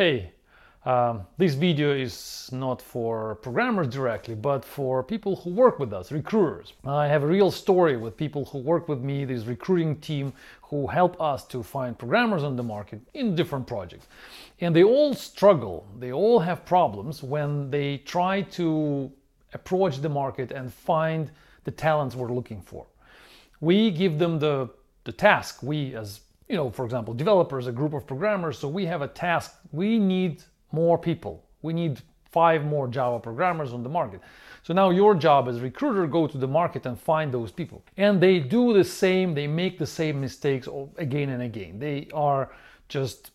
Hey, um, this video is not for programmers directly, but for people who work with us, recruiters. I have a real story with people who work with me, this recruiting team who help us to find programmers on the market in different projects. And they all struggle, they all have problems when they try to approach the market and find the talents we're looking for. We give them the, the task, we as you know, for example, developers, a group of programmers, so we have a task, we need more people. We need five more Java programmers on the market. So now your job as recruiter go to the market and find those people. And they do the same, they make the same mistakes again and again. They are just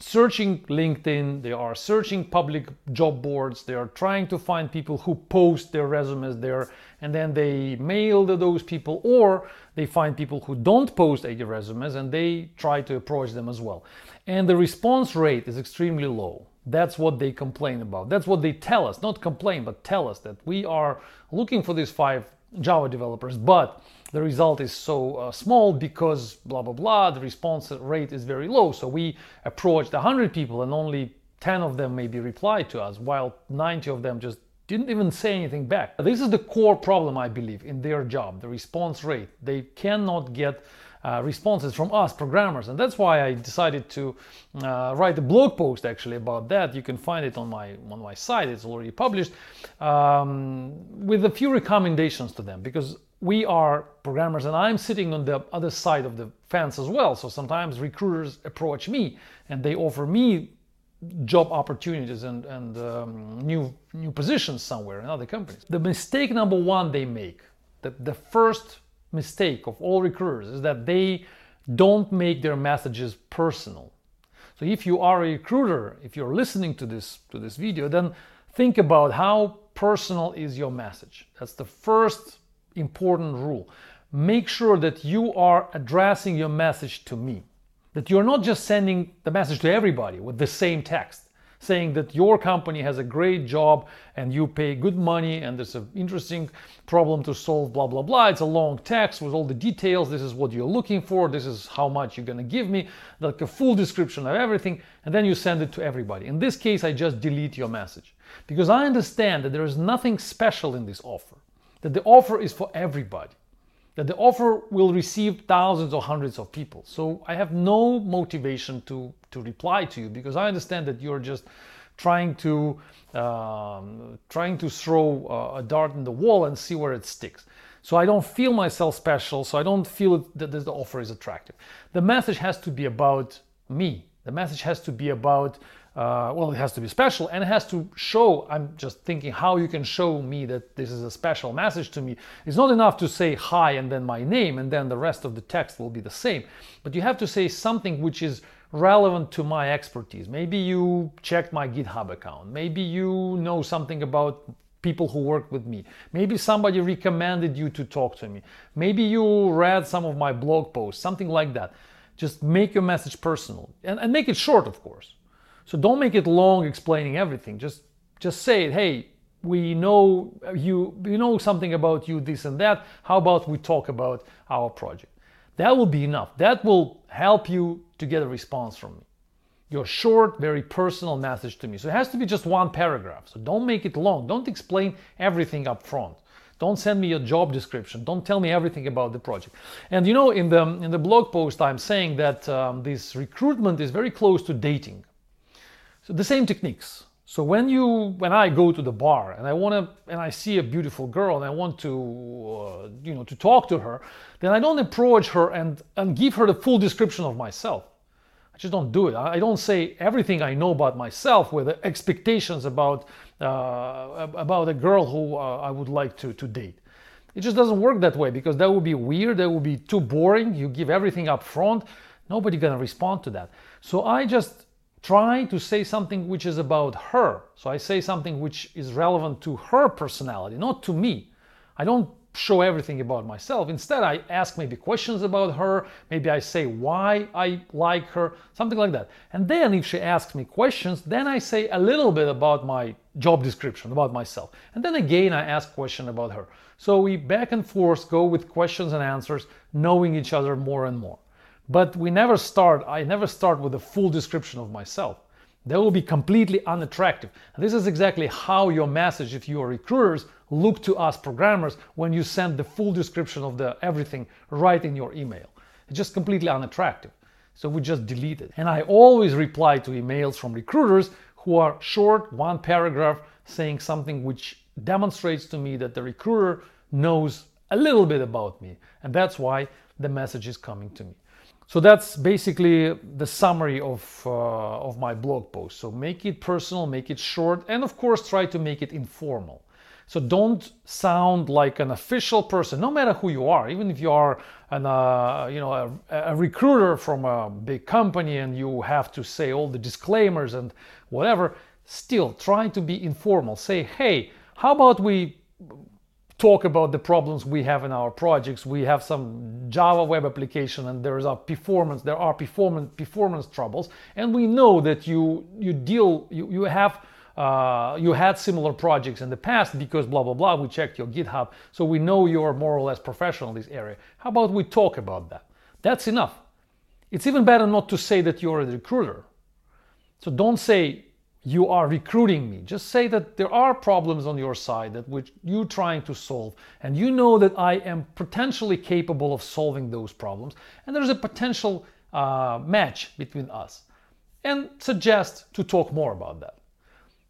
searching LinkedIn, they are searching public job boards, they are trying to find people who post their resumes there, and then they mail to those people, or they find people who don't post any resumes and they try to approach them as well. And the response rate is extremely low. That's what they complain about. That's what they tell us, not complain, but tell us that we are looking for these five Java developers, but the result is so uh, small because blah blah blah the response rate is very low. So we approached 100 people and only 10 of them maybe replied to us while 90 of them just didn't even say anything back. This is the core problem i believe in their job the response rate. They cannot get uh, responses from us programmers. And that's why i decided to uh, write a blog post actually about that. You can find it on my on my site. It's already published um, with a few recommendations to them because we are programmers and i'm sitting on the other side of the fence as well. So sometimes recruiters approach me and they offer me job opportunities and, and um, new new positions somewhere in other companies. The mistake number one they make the, the first mistake of all recruiters is that they don't make their messages personal. So if you are a recruiter if you're listening to this to this video then think about how personal is your message. That's the first important rule. Make sure that you are addressing your message to me, that you're not just sending the message to everybody with the same text, saying that your company has a great job and you pay good money and there's an interesting problem to solve, blah, blah, blah. It's a long text with all the details. This is what you're looking for. This is how much you're going to give me, like a full description of everything. And then you send it to everybody. In this case, I just delete your message because I understand that there is nothing special in this offer that the offer is for everybody, that the offer will receive thousands or hundreds of people. So I have no motivation to, to reply to you because I understand that you're just trying to um, trying to throw uh, a dart in the wall and see where it sticks. So I don't feel myself special. So I don't feel that the offer is attractive. The message has to be about me. The message has to be about uh, well, it has to be special and it has to show. I'm just thinking how you can show me that this is a special message to me. It's not enough to say hi and then my name and then the rest of the text will be the same. But you have to say something which is relevant to my expertise. Maybe you checked my GitHub account. Maybe you know something about people who work with me. Maybe somebody recommended you to talk to me. Maybe you read some of my blog posts, something like that. Just make your message personal and, and make it short, of course. So don't make it long explaining everything. Just just say it, hey, we know you we know something about you, this and that. How about we talk about our project? That will be enough. That will help you to get a response from me. Your short, very personal message to me. So it has to be just one paragraph. So don't make it long. Don't explain everything up front. Don't send me your job description. Don't tell me everything about the project. And you know, in the in the blog post, I'm saying that um, this recruitment is very close to dating. So the same techniques. So when you when I go to the bar and I want to and I see a beautiful girl and I want to uh, you know to talk to her, then I don't approach her and and give her the full description of myself. I just don't do it. I don't say everything I know about myself with expectations about uh, about a girl who uh, I would like to to date. It just doesn't work that way because that would be weird. That would be too boring. You give everything up front. Nobody gonna respond to that. So I just try to say something which is about her. So I say something which is relevant to her personality, not to me. I don't show everything about myself. Instead, I ask maybe questions about her. Maybe I say why I like her, something like that. And then if she asks me questions, then I say a little bit about my job description, about myself. And then again, I ask question about her. So we back and forth go with questions and answers, knowing each other more and more. But we never start, I never start with a full description of myself. That will be completely unattractive. And this is exactly how your message, if you are recruiters, look to us programmers when you send the full description of the everything right in your email. It's just completely unattractive. So we just delete it. And I always reply to emails from recruiters who are short, one paragraph, saying something which demonstrates to me that the recruiter knows a little bit about me. And that's why the message is coming to me. So that's basically the summary of, uh, of my blog post. So make it personal, make it short, and of course try to make it informal. So don't sound like an official person, no matter who you are. Even if you are an, uh, you know, a, a recruiter from a big company and you have to say all the disclaimers and whatever, still try to be informal. Say, hey, how about we talk about the problems we have in our projects. We have some Java web application and there is a performance, there are performance performance troubles, and we know that you you deal you, you have uh, you had similar projects in the past because blah blah blah. We checked your GitHub, so we know you're more or less professional in this area. How about we talk about that? That's enough. It's even better not to say that you're a recruiter. So don't say you are recruiting me. Just say that there are problems on your side that which you're trying to solve, and you know that I am potentially capable of solving those problems, and there's a potential uh, match between us, and suggest to talk more about that.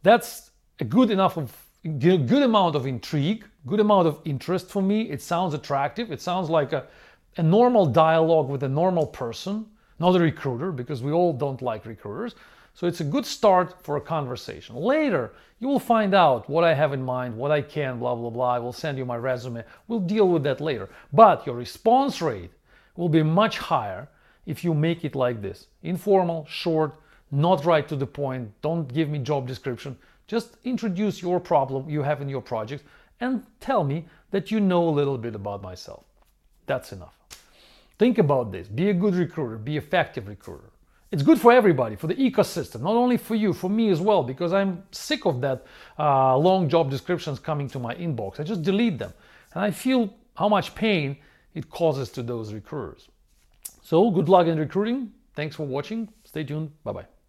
That's a good enough of good amount of intrigue, good amount of interest for me. It sounds attractive. It sounds like a, a normal dialogue with a normal person, not a recruiter, because we all don't like recruiters. So it's a good start for a conversation. Later, you will find out what I have in mind, what I can, blah, blah, blah. I will send you my resume. We'll deal with that later. But your response rate will be much higher if you make it like this informal, short, not right to the point. Don't give me job description. Just introduce your problem you have in your project and tell me that you know a little bit about myself. That's enough. Think about this. Be a good recruiter, be effective recruiter. It's good for everybody, for the ecosystem, not only for you, for me as well, because I'm sick of that uh, long job descriptions coming to my inbox. I just delete them. And I feel how much pain it causes to those recruiters. So, good luck in recruiting. Thanks for watching. Stay tuned. Bye bye.